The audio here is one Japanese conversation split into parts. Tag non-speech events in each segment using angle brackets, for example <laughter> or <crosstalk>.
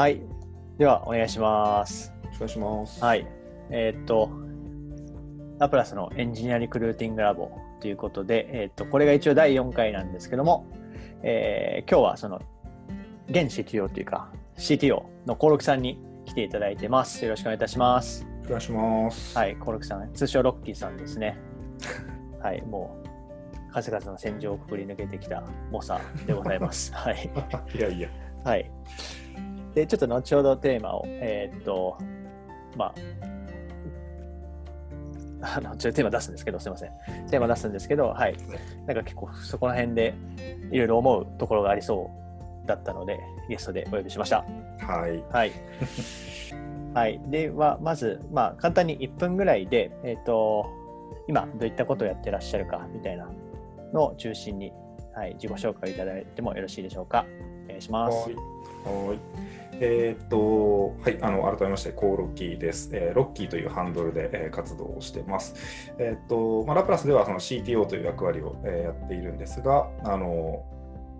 はい。では、お願いします。お願いします。はい。えーっと、ラプラスのエンジニアリクルーティングラボということで、えーっと、これが一応第4回なんですけども、えー今日はその、現 CTO というか、CTO のコロクさんに来ていただいてます。よろしくお願いいたします。お願いします。はい、コロクさん、通称ロッキーさんですね。<laughs> はい、もう、数々の戦場をくぐり抜けてきた猛者でございます。<laughs> はい。いやいや。はい。で、ちょっと後ほどテーマを、えーっと、まあ、<laughs> あの、ちょっとテーマ出すんですけど、すみません。テーマ出すんですけど、はい。なんか結構そこら辺でいろいろ思うところがありそうだったので、ゲストでお呼びしました。はい。はい。はい。では、まず、まあ、簡単に1分ぐらいで、えっ、と、今、どういったことをやってらっしゃるか、みたいなのを中心に、はい、自己紹介いただいてもよろしいでしょうか。お願いします。はい。えーっと、はい、あの、改めまして、コーロッキーです。えーロッキーというハンドルで、えー活動をしてます。えっと、まあ、ラプラスではその CTO という役割を、えーやっているんですが、あの、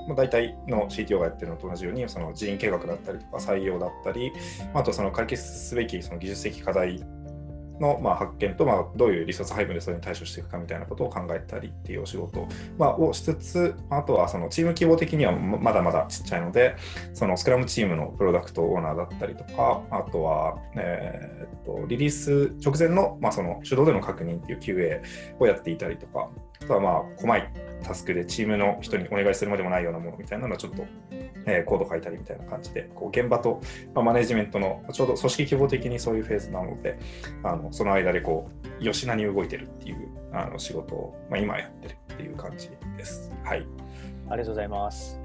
まあ、大体の CTO がやってるのと同じように、その人員計画だったりとか採用だったり、あとその解決すべきその技術的課題のま発見と、ま、どういうリソース配分でそれに対処していくかみたいなことを考えたりっていうお仕事、ま、をしつつ、あとはそのチーム規模的にはまだまだちっちゃいので、そのスクラムチームのプロダクトオーナーだったりとか、あとは、えーっとリリース直前の,、まあその手動での確認っていう QA をやっていたりとか、あとはまあ細いタスクでチームの人にお願いするまでもないようなものみたいなのはちょっと、えーコード書いたりみたいな感じで、こう現場と、まあ、マネジメントのちょうど組織規模的にそういうフェーズなので、あのその間でこう、よしなに動いてるっていうあの仕事を、まあ、今やってるっていう感じです。はい。ありがとうございます。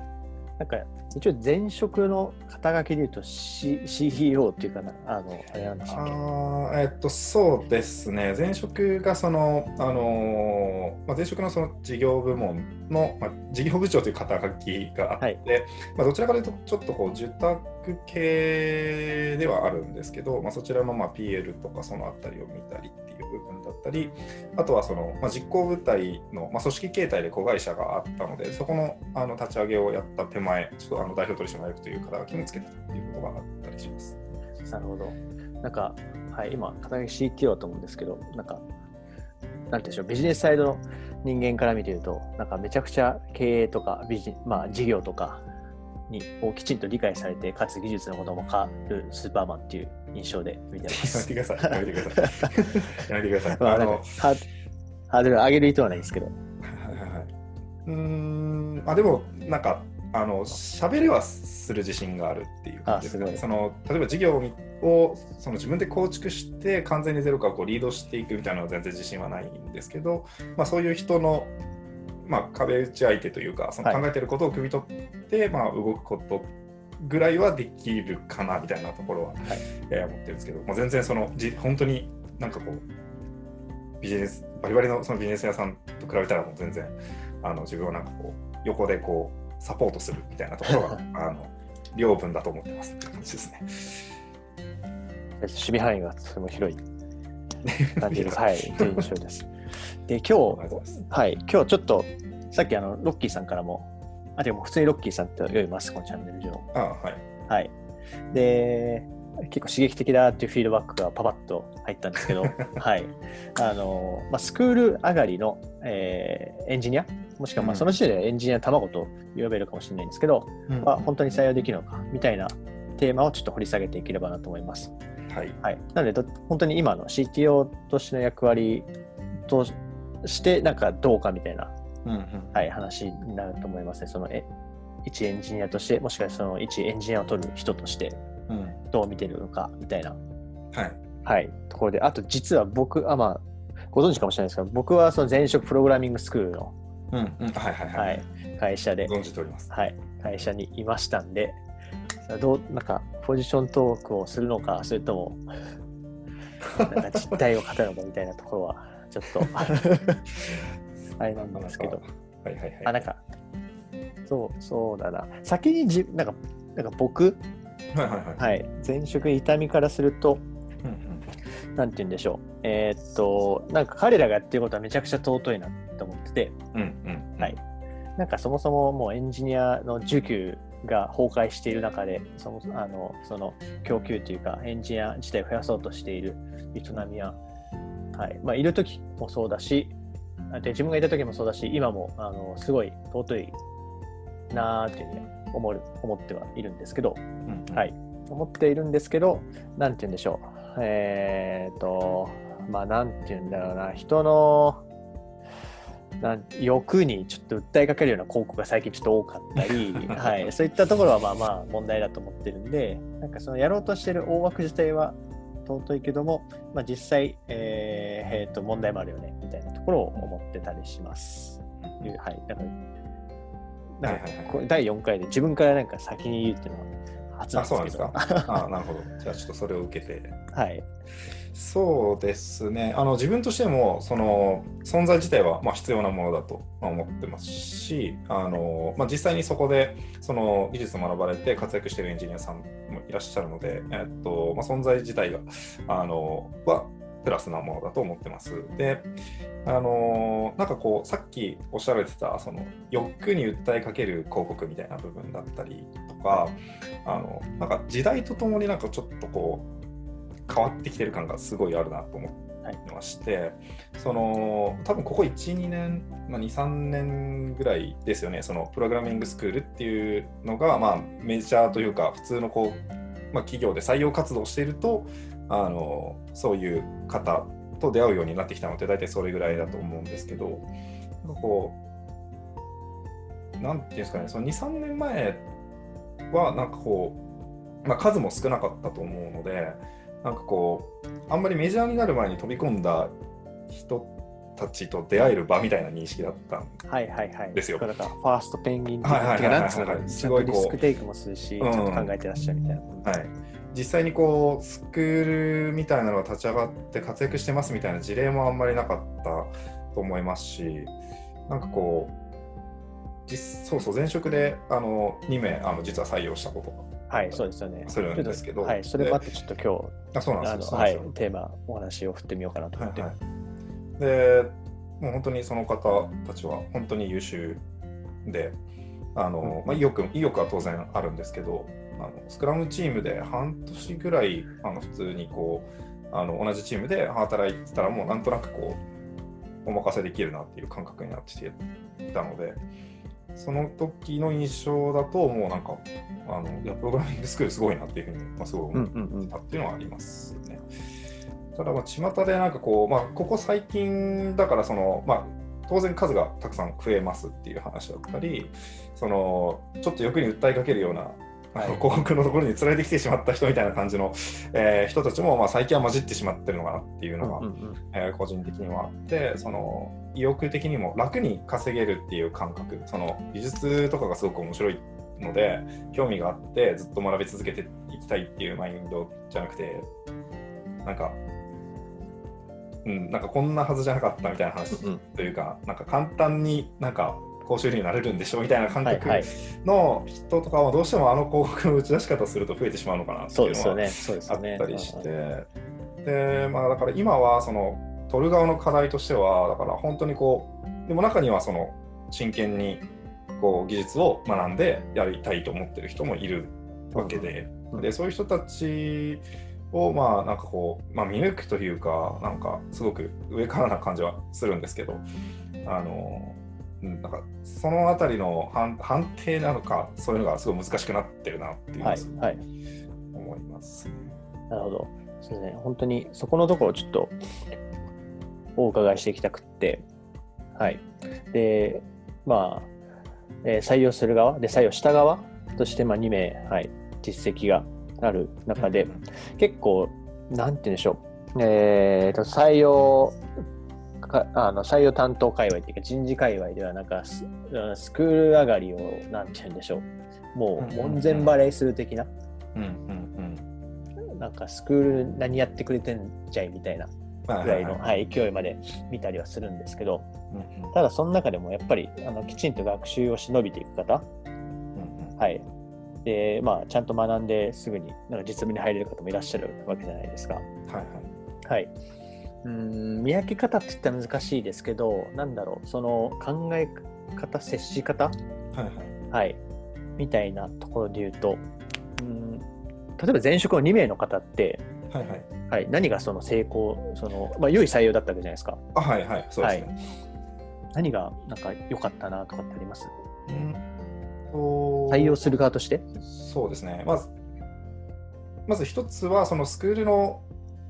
なんか、一応前職の肩書きで言うと、C、CEO っていうかな、あの、あれなんでしたっけあーえっとそうですね、前職がその、あのーまあ、前職のその事業部門の、まあ、事業部長という肩書きがあって、はい。まあ、どちらかというと、ちょっとこう受託系ではあるんですけど、まあ、そちらのまあ PL とかそのあたりを見たりっていう部分だったり、あとはその、まあ、実行部隊の、まあ、組織形態で子会社があったので、そこのあの立ち上げをやった手前、ちょっとあの代表取締役という肩書きもつけてたっていうことがあったりします。なるほど。なんか、はい、今、肩書き CTO だと思うんですけど、なんか、なんでしょう、ビジネスサイドの人間から見てると、なんかめちゃくちゃ経営とかビジ、まあ、事業とかにをきちんと理解されて、かつ技術のことも変わるスーパーマンっていう印象で見てまやす。めてください。やめてください。やめてください。<laughs> まあ、あのハードル上げる意図はないんですけど。はいはいはいうーん、あでもなんかあの喋れはする自信があるっていう感じですね。その例えば事業をその自分で構築して完全にゼロからこうリードしていくみたいなのは全然自信はないんですけど、まあそういう人のまあ壁打ち相手というか、そのはい考えてることを汲み取って、まあ動くことぐらいはできるかなみたいなところは、えー思ってるんですけど、まあ、全然そのじ本当になんかこうビジネスバリバリのそのビジネス屋さんと比べたらもう全然あの自分をなんかこう横でこうサポートするみたいなところが <laughs> あの両分だと思ってますって感じですね。守備範囲がとても広い感じです。<laughs> はい、という印象です。で、今日。はい、今日ちょっと、さっきあの、ロッキーさんからも、あ、でも普通にロッキーさんって呼びます、このチャンネル上。あはい。はい。で、結構刺激的だっていうフィードバックがパパッと入ったんですけど、<laughs> はい。あの、まあ、スクール上がりの、えーエンジニア、もしくはまあうんその時点ではエンジニアの卵と呼べるかもしれないんですけど、まあ、本当に採用できるのか、みたいなテーマをちょっと掘り下げていければなと思います。はい。はい、なのでど、本当に今の CTO としての役割として、なんかどうかみたいな、うんうんはい、話になると思いますね。そのえ一エンジニアとして、もしくはその一エンジニアを取る人として、うんどう見てるのかみたいな、はい。はい、ところで、あと実は僕、あまあ、ご存知かもしれないですけど、僕はその前職プログラミングスクールの、うんうんはいはいは。はいい、会社で、存じております。はい、会社にいましたんで、どうなんかポジショントークをするのか、それとも、なんか実態を語るのかみたいなところは、ちょっと <laughs> あれなんですけど、はいはいはい。あ、なんか、そう、そうだな。先にじ、なんか、なんか僕、はいはいはい。はい、前職痛みからすると、うんうんなんて言うんでしょう。えーっと、なんか彼らがやってることはめちゃくちゃ尊いなと思ってて、うんうん。はい。なんかそもそももうエンジニアの受給が崩壊している中で、そのあのその供給というか、エンジニア自体を増やそうとしている営みは、はい。まあ、いる時もそうだし、で自分がいた時もそうだし、今もあのすごい尊いなーっていうふうに思う思ってはいるんですけど、うんはい、思っているんですけど、なんて言うんでしょう。えっ、と、まあ、なんて言うんだろうな、人の、なん欲にちょっと訴えかけるような広告が最近ちょっと多かったり、<laughs> はい、そういったところはまあまあ問題だと思ってるんで、なんかそのやろうとしてる大枠自体は尊いけども、まあ、実際、えーえーと問題もあるよねみたいなところを思ってたりします。はい、だからなんかはいはいはいこれ第4回で自分からなんか先に言うっていうのは初なんあ、ですけど。そうなんですか。あ <laughs> なるほど。じゃあちょっとそれを受けて。はい。そうですね。あの自分としてもその存在自体はま必要なものだと思ってますし、あのまあ、実際にそこでその技術を学ばれて活躍しているエンジニアさんもいらっしゃるので、えっとまあ、存在自体があのはプラスなものだと思ってます。で、あのなんかこうさっきおっしゃられてたその欲に訴えかける広告みたいな部分だったりとか、あのなんか時代とともになんかちょっとこう変わってきてる感がすごいあるなと思ってまして、その多分ここ12年、まあ、23年ぐらいですよね。そのプログラミングスクールっていうのが、まあ、メジャーというか普通のこう、まあ、企業で採用活動しているとあのそういう方と出会うようになってきたので大体それぐらいだと思うんですけどなんかこうなんていうんですかねその23年前はなんかこう、まあ、数も少なかったと思うのでなんかこうあんまりメジャーになる前に飛び込んだ人たちと出会える場みたいな認識だったんはいはいはい。ですよだから、ファーストペンギンっていうはいはいか、はいはいなんつな、すごいリスクテイクもするし、うんちゃんと考えてらっしゃるみたいな。はい、実際にこうスクールみたいなのが立ち上がって活躍してますみたいな事例もあんまりなかったと思いますしなんかこう実そうそう前職であの2名あの実は採用したことはい、そうですよね。するんですけど。はい、それもあって、ちょっと今日、あそうなんですよ、はいテーマ、お話を振ってみようかなと思って。はいはい、でもう本当にその方たちは本当に優秀であの、まあ、意欲意欲は当然あるんですけどあのスクラムチームで半年ぐらいあの普通にこうあの同じチームで働いてたらもうなんとなくこうお任せできるなっていう感覚になってきてたのでその時の印象だともうなんかあのいやプログラミングスクールすごいなっていうふうに、まあ、すごい思ったっていうのはありますね。ただまあ巷でなんかこう、まあ、ここ最近だからその、まあ、当然数がたくさん増えますっていう話だったりそのちょっと欲に訴えかけるようなあのはい広告のところに連れてきてしまった人みたいな感じの、えー人たちもまあ最近は混じってしまってるのかなっていうのが、うんうんうん。えー個人的にはあってその意欲的にも楽に稼げるっていう感覚その技術とかがすごく面白いので興味があってずっと学び続けていきたいっていうマインドじゃなくてなんか、うん、なんかこんなはずじゃなかったみたいな話うんというか、なんか簡単になんか高収入になれるんでしょみたいな感覚の人とかはどうしてもあの広告の打ち出し方すると増えてしまうのかなっていうのはあっ。たりしうんて、で、まあだから今はその取る側の課題としては、だから本当にこう、でも中にはその真剣にこう技術を学んでやりたいと思ってる人もいるわけで、うんでそういう人たちをまあなんかこう、まあ、見抜くというか、なんかすごく上からな感じはするんですけど、あの、うんなんかそのあたりの判判定なのか、そういうのがすごい難しくなってるなっていうのはい。思いますね。なるほど。そうですね。本当にそこのところをちょっとお伺いしていきたくって、はい。で、まあ、えー採用する側、で、採用した側として、まあ、2名、はい、実績がある中で、結構、なんて言うんでしょう。えーと、採用、かあの採用担当界隈っていうか人事界隈ではなんかスうんスクール上がりをなんて言うんでしょうもう門前払いする的なうんうんなんかスクール何やってくれてんじゃいみたいなうん。ぐらいの、ははい、勢いまで見たりはするんですけど、いうんうんただその中でもやっぱりあのきちんと学習をし伸びていく方、うんうんはい。で、まあ、ちゃんと学んですぐになんか実務に入れる方もいらっしゃるわけじゃないですか。はいはい。はい。うーん、見分け方って言ったら難しいですけど、なんだろう、その考え方、接し方、はいはい。はい。みたいなところで言うと、うん、例えば前職の2名の方って、はいはい。はい、何がその成功、そのまあ、良い採用だったわけじゃないですか。あ、はいはい。そうですね。何がなんか良かったなとかってあります？うんと採用する側として？そうですね。まず、まず一つは、そのスクールの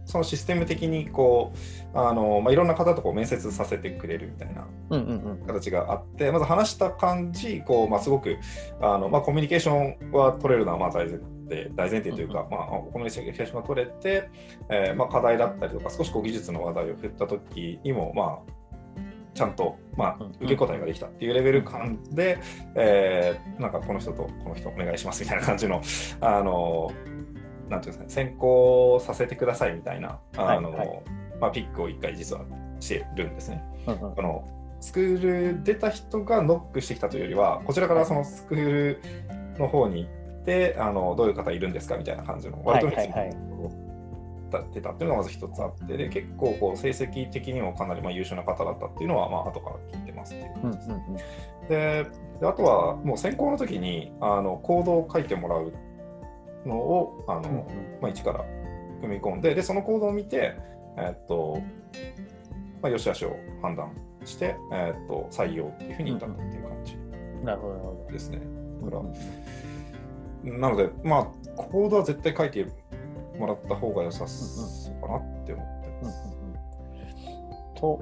そのシステム的にこうあの、まあ、いろんな方とこう面接させてくれるみたいなうんうんうん。形があって、まず話した感じ、こうまあ、すごくあの、まあ、コミュニケーションは取れるのはまあ大前提大前提というか、まあ、コミュニケーションが取れて、えーまあ、課題だったりとか、少しこう技術の話題を振ったときにも、まあ、ちゃんと、まあうん、受け答えができたっていうレベル感で、えーなんかこの人とこの人お願いしますみたいな感じの、あのなんていうんですかね、選考させてくださいみたいな、あのはいはい。まあ、ピックを一回実はしてるんですね。うんうん。あのスクール出た人がノックしてきたというよりは、こちらからそのスクールの方に行って、あのどういう方いるんですかみたいな感じの、割とはいはい。はい出たっていうのがまず一つあって、で結構こう成績的にもかなりまあ優秀な方だったっていうのは、まあ後から聞いてますっていう。うん感じです。うん。でであとはもう選考の時にあのコードを書いてもらうのをあの、うんうんまあ、一から組み込んででそのコードを見て、えっとまあ、良し悪しを判断して、えっと採用っていうふうに至ったっていう感じなるほどなるほですね。ど。だからなので、まあ、コードは絶対書いてもらった方が良さそうかなって思ってうんうんます。うんと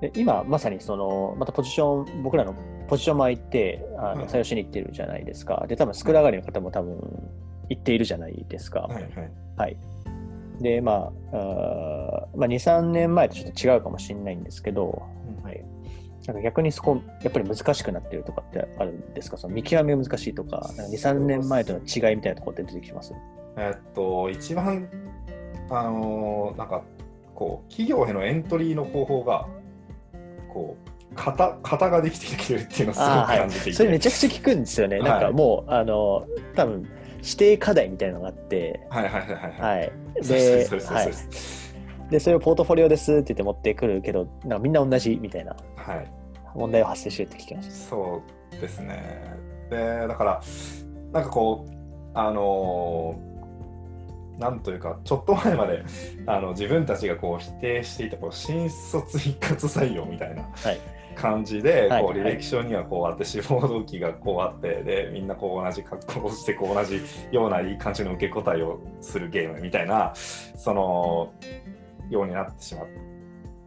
で今まさにそのまたポジション僕らのポジションも空いてあはいの採用しに行ってるじゃないですか。で多分スクール上がりの方も多分行っているじゃないですか。はいはい。はい。で、まあ、あーまあ、2、3年前とちょっと違うかもしれないんですけど、はい。なんか逆にそこ、やっぱり難しくなってるとかってあるんですか？その見極めが難しいとか、なんか2、3年前との違いみたいなところって出てきます？えっと、一番、あのーなんか、こう、企業へのエントリーの方法が、こう、型、型ができてきてるっていうのをすごく感じていて。それめちゃくちゃ聞くんですよね。なんかもう、あの、多分指定課題みたいなのがあって、はいはいはいはい。はい。で、そうですそうはいです。で、それをポートフォリオですって言って持ってくるけど、なんかみんな同じみたいなはい。問題を発生してるって聞きました。そうですね。で、だから、なんかこう、あのーなんというか、ちょっと前まであの自分たちがこう否定していたこう新卒一括採用みたいなはい。感じで、はいこう履歴書にはこうあって志望動機がこうあってでみんなこう同じ格好をしてこう同じようないい感じの受け答えをするゲームみたいなそのようになってしまっ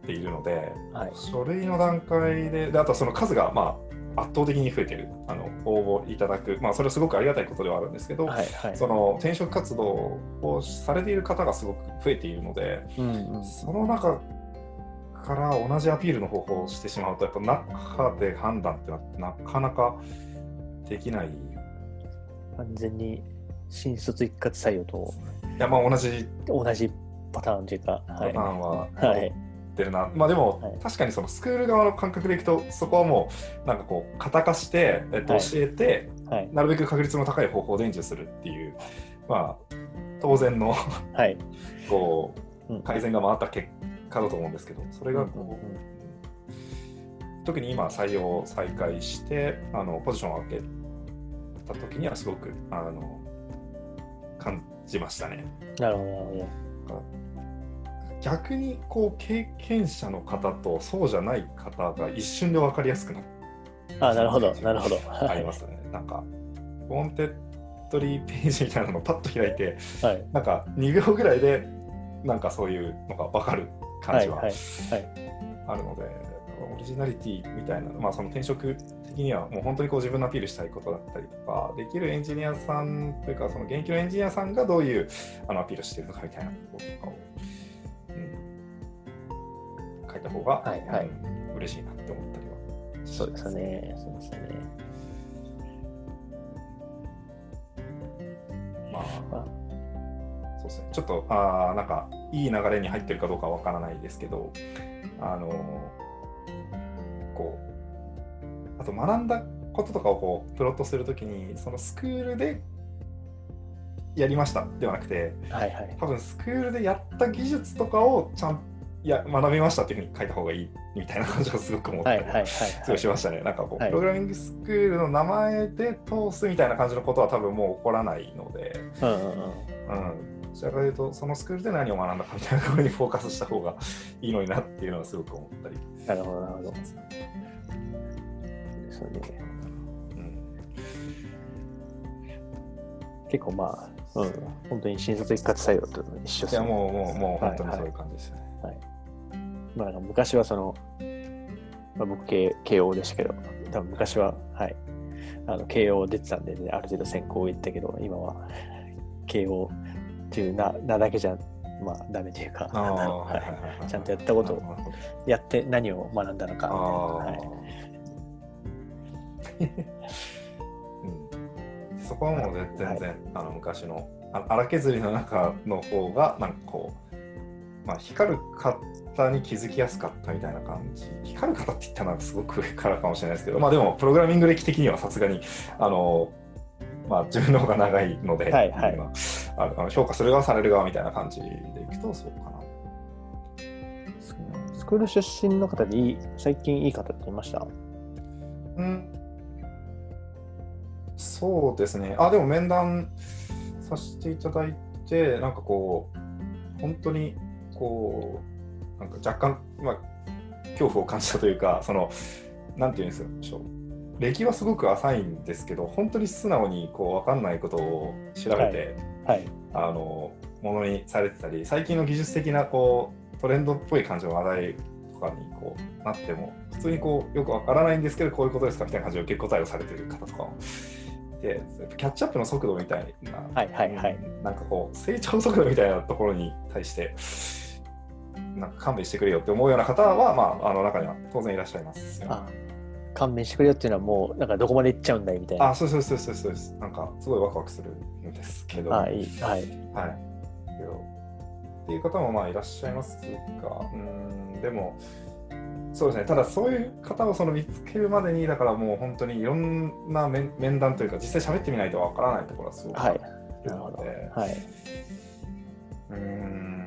ているので、はい書類の段階でであとはその数がまあ圧倒的に増えているあの応募いただく、まあ、それはすごくありがたいことではあるんですけど、はい。はい。その転職活動をされている方がすごく増えているので、うんうん。その中から同じアピールの方法をしてしまうと、やっぱ中で判断ってなかなかできない。い完全に新卒一括採用とや、まあ同じ同じパターンというか、パタはい。ーンははい。出るな。まあでも、はい確かにそのスクール側の感覚でいくと、そこはもう、なんかこう、型化して、えっと、はい教えて、はい。なるべく確率の高い方法を伝授するっていう、まあ、当然の、はい。<laughs> こうんう、改善が回った結果だと思うんですけど、それがこう、特に今採用を再開してあのポジションを開けた時にはすごくあの感じましたね。なるほど、なるほど。逆にこう経験者の方とそうじゃない方が一瞬で分かりやすくなるあ、なるほど、なるほど。ありますね。なんかWantedly ページみたいなのをパッと開いてはい。なんか2秒ぐらいでなんかそういうのが分かる感はい。じは。あるので、オリジナリティみたいな、まあ、その転職的にはもう本当にこう自分のアピールしたいことだったりとか、できるエンジニアさんというか、その現役のエンジニアさんがどういうあのアピールしてるのかみたいなこととかを、うん、書いた方が、はいはいうん嬉しいなって思ったりはしそうですよね。そうですよね。まあ、あそうですね。ちょっと、あーなんか、いい流れに入ってるかどうかわからないですけど、あのこう、あと学んだこととかをこうプロットするときに、そのスクールでやりましたではなくて、はいはい。多分スクールでやった技術とかをちゃんいや学びましたっていうふうに書いた方がいいみたいな感じをすごく思ったりはいはいはいすごいしましたね。なんかこう、はいプログラミングスクールの名前で通すみたいな感じのことは多分もう起こらないので、うんうんうんうん。どちらかというと、そのスクールで何を学んだかみたいなところにフォーカスした方がいいのになっていうのはすごく思ったり。なるほどなるほど。そうね。うん。結構まあ、うん、本当に新卒一括採用と一緒ですね。いやもう、もう、もうはい本当にそういう感じですね。まあ、なんか昔はその、まあ、僕慶、慶応でしたけど、多分昔は、はい、あの慶応出てたんで、ね、ある程度専攻を言ったけど、今は慶応っていう名名だけじゃ、まあ、ダメというか、ははいちゃんとやったことをやって何を学んだのか。みたいな、あはい。うん、そこはもう全然、はい。あの昔のあ荒削りの中の方がなんかこう、まあ、光る方に気づきやすかったみたいな感じ。光る方って言ったのはすごく上からかもしれないですけどまあでもプログラミング歴的にはさすがにあのまあ自分の方が長いので、はいはいまああの評価する側される側みたいな感じでいくとそうかなススクール出身の方でいい、最近いい方っていました？うん、そうですね。あ、でも面談させていただいて、なんかこう、本当にこう、なんか若干、まあ、恐怖を感じたというか、その、なんていうんでしょう。歴はすごく浅いんですけど、本当に素直にこう分かんないことを調べて、はい。あのものにされてたり最近の技術的なこうトレンドっぽい感じの話題とかにこうなっても普通にこうよくわからないんですけどこういうことですかみたいな感じで受け答えをされてる方とかも。でキャッチアップの速度みたいな、はいはいはい。なんかこう成長速度みたいなところに対してなんか勘弁してくれよって思うような方は、まあ、あの中には当然いらっしゃいますよね、あ勘弁してくれよっていうのはもう、なんかどこまで行っちゃうんだいみたいな。あそうそうそうそうそうですなんかすごいワクワクするんですけどあいい。はい。はい。っていう方もまあいらっしゃいますが、うん、でも、そうですね、ただそういう方をその見つけるまでに、だからもう本当にいろんな面面談というか、実際喋ってみないとわからないところはすごくあはいる。なるほど。ので、はい。うん、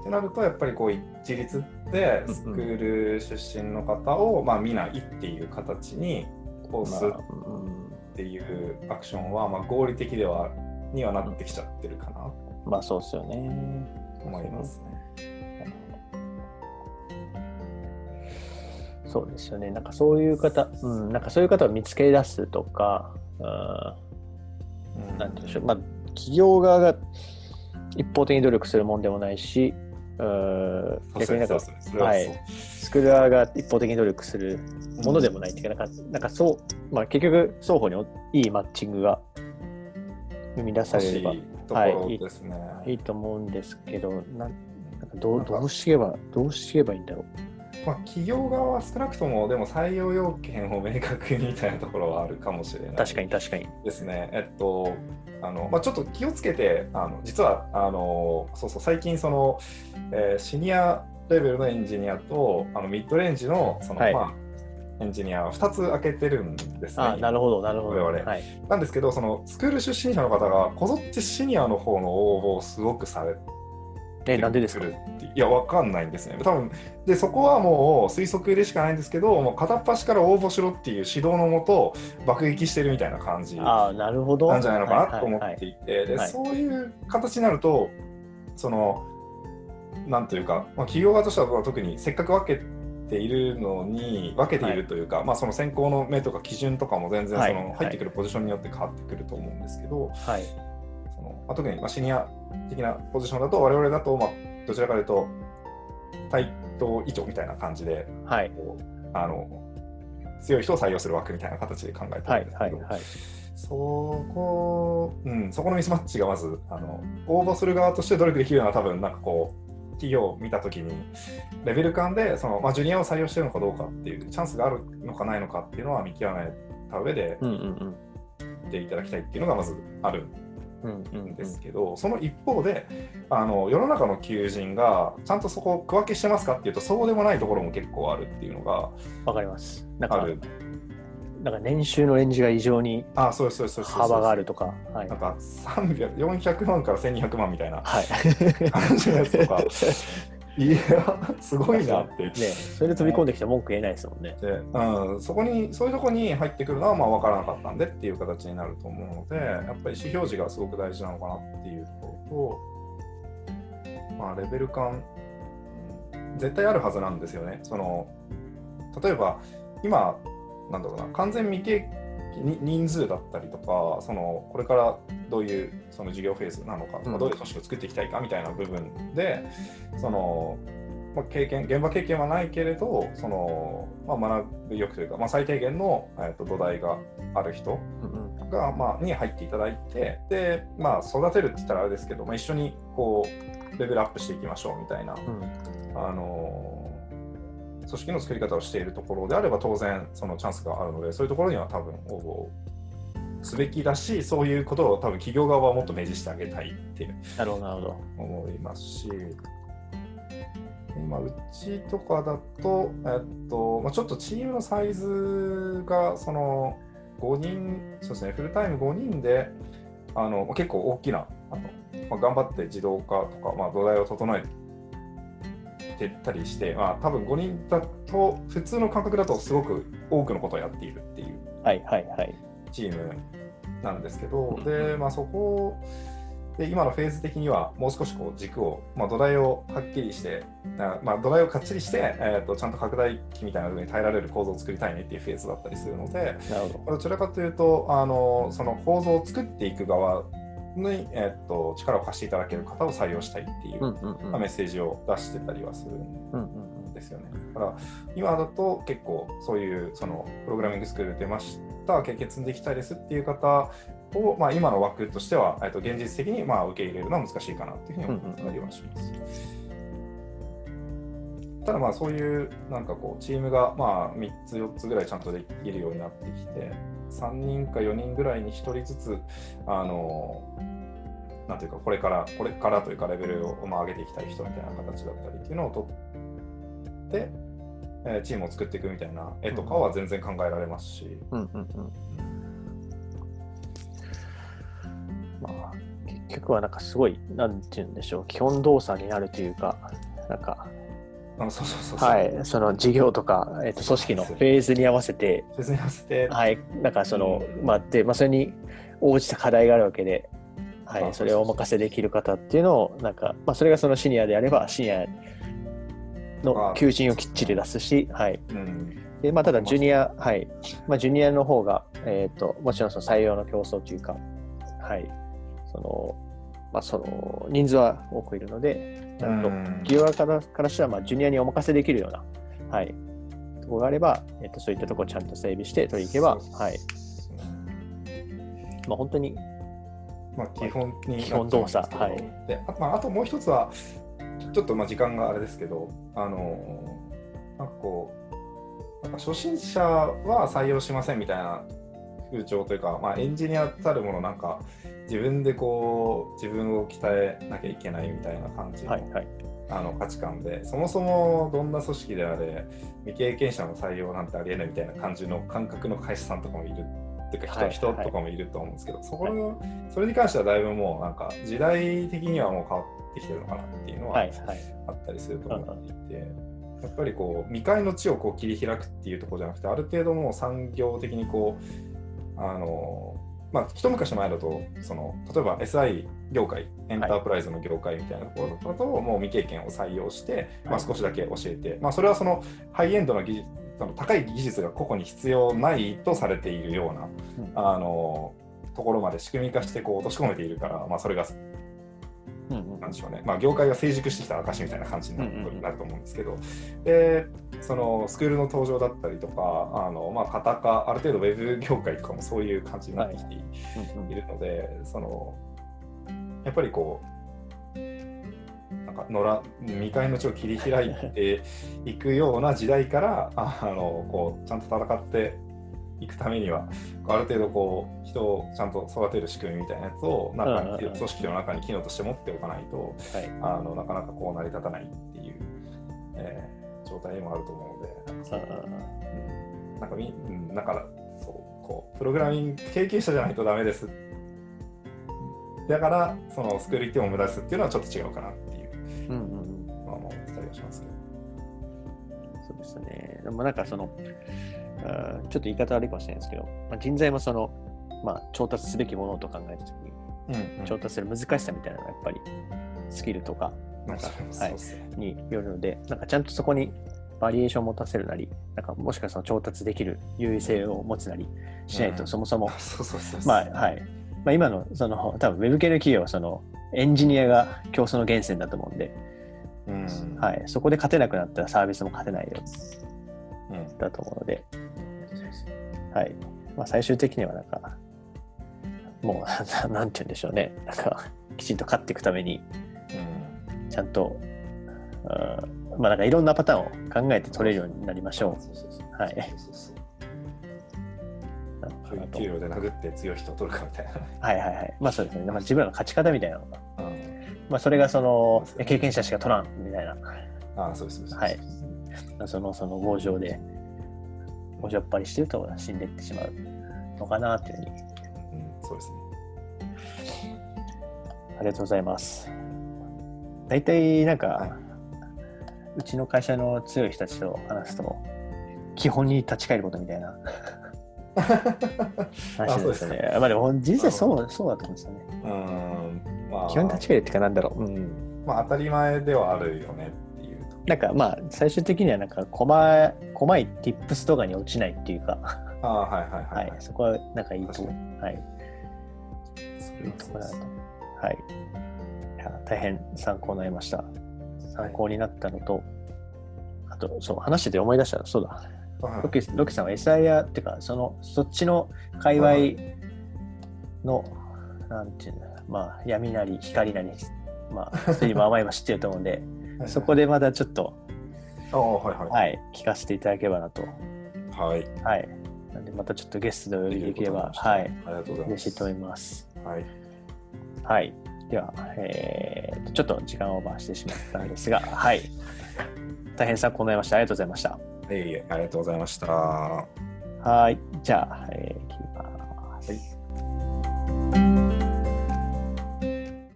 ってなると、やっぱりこう一律でスクール出身の方を、まあ、見ないっていう形にこうすっていうアクションは、まあ、合理的ではにはなってきちゃってるかなとまあそうですよね。思いますね。そうですよね。なんかそういう方、うん、なんかそういう方を見つけ出すとか、うん、うんなんていうんでしょう、まあ、企業側が一方的に努力するもんでもないし、うん逆になんか、はいスクール側が一方的に努力するものでもないっていうか、なんか、なんかそう、まあ、結局、双方にいいマッチングが生み出されれば欲しいところですね。いいと思うんですけど、なんなんかどうどうしてば、どうしてばいいんだろう。まあ、企業側は少なくともでも採用要件を明確にみたいなところはあるかもしれない確かに確かに。ですね。えっとあのまあ、ちょっと気をつけてあの実はあのそうそう最近その、えーシニアレベルのエンジニアとあのミッドレンジのその、はいまあ、エンジニアを2つ開けてるんですね。あなるほど、なるほど。我々はい。なんですけどそのスクール出身者の方がこぞってシニアの方の応募をすごくされてえ、なんでですか？いや、わかんないんですね。多分でそこはもう推測でしかないんですけど、もう片っ端から応募しろっていう指導のもと、爆撃してるみたいな感じなああ、なるほど。んじゃないのかなと思はいはいっていて、ではい。そういう形になると、その、なんというか、まあ、企業側としては特にせっかく分けているのに、分けているというか、まあ、その選考の目とか基準とかも全然そはい。の入ってくるポジションによって変わってくると思うんですけど、はい。そのまあ、特にまあシニア的なポジションだと我々だとまあどちらかというと対等以上みたいな感じではい。こうあの強い人を採用する枠みたいな形で考えてはいるんです。けど、はいはい。そこ、うん、そこのミスマッチがまずあの応募する側として努力できるのは多分なんかこう企業を見たときにレベル感でその、まあ、ジュニアを採用してるのかどうかっていうチャンスがあるのかないのかっていうのは見極めた上でうんうん見ていただきたいっていうのがまずあるですけど、その一方であの世の中の求人がちゃんとそこを区分けしてますかっていうとそうでもないところも結構あるっていうのがわかります。なんか、ある。なんか年収のレンジが異常にあそうそうそうそうそう幅があるとか。はいなん。か300 400万から1200万みたいなはい。感じのやつとかい <laughs> や、すごいなって。ね、それで飛び込んできて文句言えないですもんね。でうん、そこにそういうところに入ってくるのはまあ分からなかったんでっていう形になると思うのでやっぱり意思表示がすごく大事なのかなっていうとと、まあ、レベル感うん絶対あるはずなんですよね。その例えば今なんだろうな完全未経に人数だったりとかそのこれからどういうその事業フェーズなのかとどういう組織を作っていきたいかみたいな部分でそのまあ、経験現場経験はないけれどその、まあ、学ぶ欲というか、まあ、最低限の、えー、と土台がある人が、まあ、に入っていただいてで、まあ、育てるって言ったらあれですけど、まあ、一緒にこうレベルアップしていきましょうみたいな、うん。あのー組織の作り方をしているところであれば当然そのチャンスがあるのでそういうところには多分応募すべきだしそういうことを多分企業側はもっと明示してあげたいっていうなるほど、なるほど。思いますし、今、うちとかだと、えっとまあ、ちょっとチームのサイズがその5人、そうですね、フルタイム5人で、あの結構大きな、あのまあ、頑張って自動化とか、まあ、土台を整えてったりして、まあ多分5人だと、普通の感覚だとすごく多くのことをやっているっていうはいはいはい。チームなんですけど、で、まあ、そこで今のフェーズ的にはもう少しこう軸を、まあ、土台をはっきりして、あまあ、土台をかっちりして、えー、とちゃんと拡大機みたいな部分に耐えられる構造を作りたいねっていうフェーズだったりするので、なるほど。どちらかというと、あのその構造を作っていく側に、えー、と力を貸していただける方を採用したいっていう。まあメッセージを出してたりはするんですよね。だから今だと結構そういうそのプログラミングスクール出ました経験積んでいきたいですっていう方を、まあ、今の枠としては、えっと、現実的にまあ受け入れるのは難しいかなっていうふうに思ったりはします。ただまあそういうなんかこうチームがまあ3つ4つぐらいちゃんとできるようになってきて3人か4人ぐらいに1人ずつあのなんていうかこれからこれからというかレベルをまあ上げていきたい人みたいな形だったりっていうのを取って、えーチームを作っていくみたいな絵とかは全然考えられますし、うんうんうん。まあ、結局はなんかすごい、なんて言うんでしょう、基本動作になるというか、なんか、はい、その事業とか、えっと組織のフェーズに合わせて、フェスに合わせて、はい、なんかその、まあ、で、まあ、それに応じた課題があるわけで、はい、あそれをお任せできる方っていうのを、なんか、まあ、それがそのシニアであれば、シニアの求人をきっちり出すし、はい。うん。で、まあ、ただ、ジュニア、はい。まあ、ジュニアの方が、えっ、と、もちろんその採用の競争というか、はい。その、まあ、その、人数は多くいるので、企業側からからしたら、まあ、ジュニアにお任せできるような、はい。ところがあれば、えっ、と、そういったところをちゃんと整備して取りに行けば、はい。まあ、本当に、まあ、基本に基本動作なっちゃうんですけど。であ,、まあ、あともう一つは、ちょっとまあ時間があれですけど、あのなんかこう、なんか初心者は採用しませんみたいな風潮というか、まあ、エンジニアたるもの、なんか自分でこう、自分を鍛えなきゃいけないみたいな感じの,、はい、はい。あの価値観で、そもそもどんな組織であれ、未経験者の採用なんてありえないみたいな感じの感覚の会社さんとかもいるっていうか人,、はい人とかもいると思うんですけど、そこの、それに関してはだいぶもうなんか時代的にはもう変わってきてるのかなっていうのははい、はい。あったりすると思っていて、やっぱりこう未開の地をこう切り開くっていうところじゃなくて、ある程度もう産業的にこう、あのまあ、一昔前だとその例えば SI 業界エンタープライズの業界みたいなところだと、もう未経験を採用して、まあ、はい少しだけ教えて、まあ、それはそのハイエンドの技術その高い技術が個々に必要ないとされているような、うん。あのところまで仕組み化してこう落とし込めているから、まあ、それがなんでしょうね、まあ、業界が成熟してきた証みたいな感じになる,、と思うんですけど、でそのスクールの登場だったりとか、あのまあ、型化、ある程度ウェブ業界とかもそういう感じになってきているので、そのやっぱりこう、なんか野良未開の地を切り開いていくような時代から、あのこうちゃんと戦っていくためには、ある程度こう人をちゃんと育てる仕組みみたいなやつを中にうんうんうん組織の中に機能として持っておかないと、はい。あのなかなかこう成り立たないっていう、えー状態にもあると思うので、なんかみ、うん、だからそうこうプログラミング経験者じゃないとダメです。だからそのスクール行っても無駄ですっていうのはちょっと違うかなっていううんうんうんのは思ったりはがしますけど。そうですね。でもなんかその、ちょっと言い方悪いかもしれないですけど、まあ、人材もその、まあ、調達すべきものと考えたときに、うん調達する難しさみたいなのがやっぱりスキルとかなんかそうっすね。によるので、なんかちゃんとそこにバリエーションを持たせるなり、なんかもしかしたら調達できる優位性を持つなりしないと、うんそもそも、今のその多分ウェブ系の企業はそのエンジニアが競争の源泉だと思うんで、うん。はい、そこで勝てなくなったらサービスも勝てないようん。だと思うので、はい。まあ、最終的にはなんか、もう、な <laughs> なんて言うんでしょうね。なんか、きちんと勝っていくために、ちゃんと、うんまあなんかいろんなパターンを考えて取れるようになりましょうはい。給料で殴って強い人を取るかみたいな。はいはいはい。まあそうですね。まあ、自分らの勝ち方みたいなのが、うんまあそれがそのそね経験者しか取らんみたいな、ああ、そうですそうです。はいそのその強情で、強情っぱりしてると死んでいってしまうのかなというふうに、うん、そうですね。ありがとうございます。大体なんか、はうちの会社の強い人たちと話すと、基本に立ち返ることみたいな <laughs> 話ですよね。まあでも実際そうそうだと思うんですよね。うん、まあ、基本に立ち返るっていうかなんだろう。うん。まあ、当たり前ではあるよね。なんかまあ最終的にはなんか細細い tips とかに落ちないっていうか、ああ、はいはいは、はい。い、そこはなんかいいと確かはい、そいいところだと。はい。いや大変参考になりました。参考になったのと、あと、そう、話してて思い出した。ら、そうだ、はいロキロキさんは SIR っていうか、その、そっちの界隈の、なんていうの、まあ、闇なり光なり、まあ、そういう甘いも知ってると思うんで、そこで。でまたちょっと、ああ、はいはい。はい、聞かせていただければなと。はい。はい。なんで、またちょっとゲストでお呼びできれば、あはい、りがとうございます。嬉しいと思います。はい。はい。では、えーと、ちょっと時間をオーバーしてしまったんですが、<laughs> はい。大変参考になりました。ありがとうございました。いえいえ、ありがとうございました。はい。じゃあ、えー、切ります。はい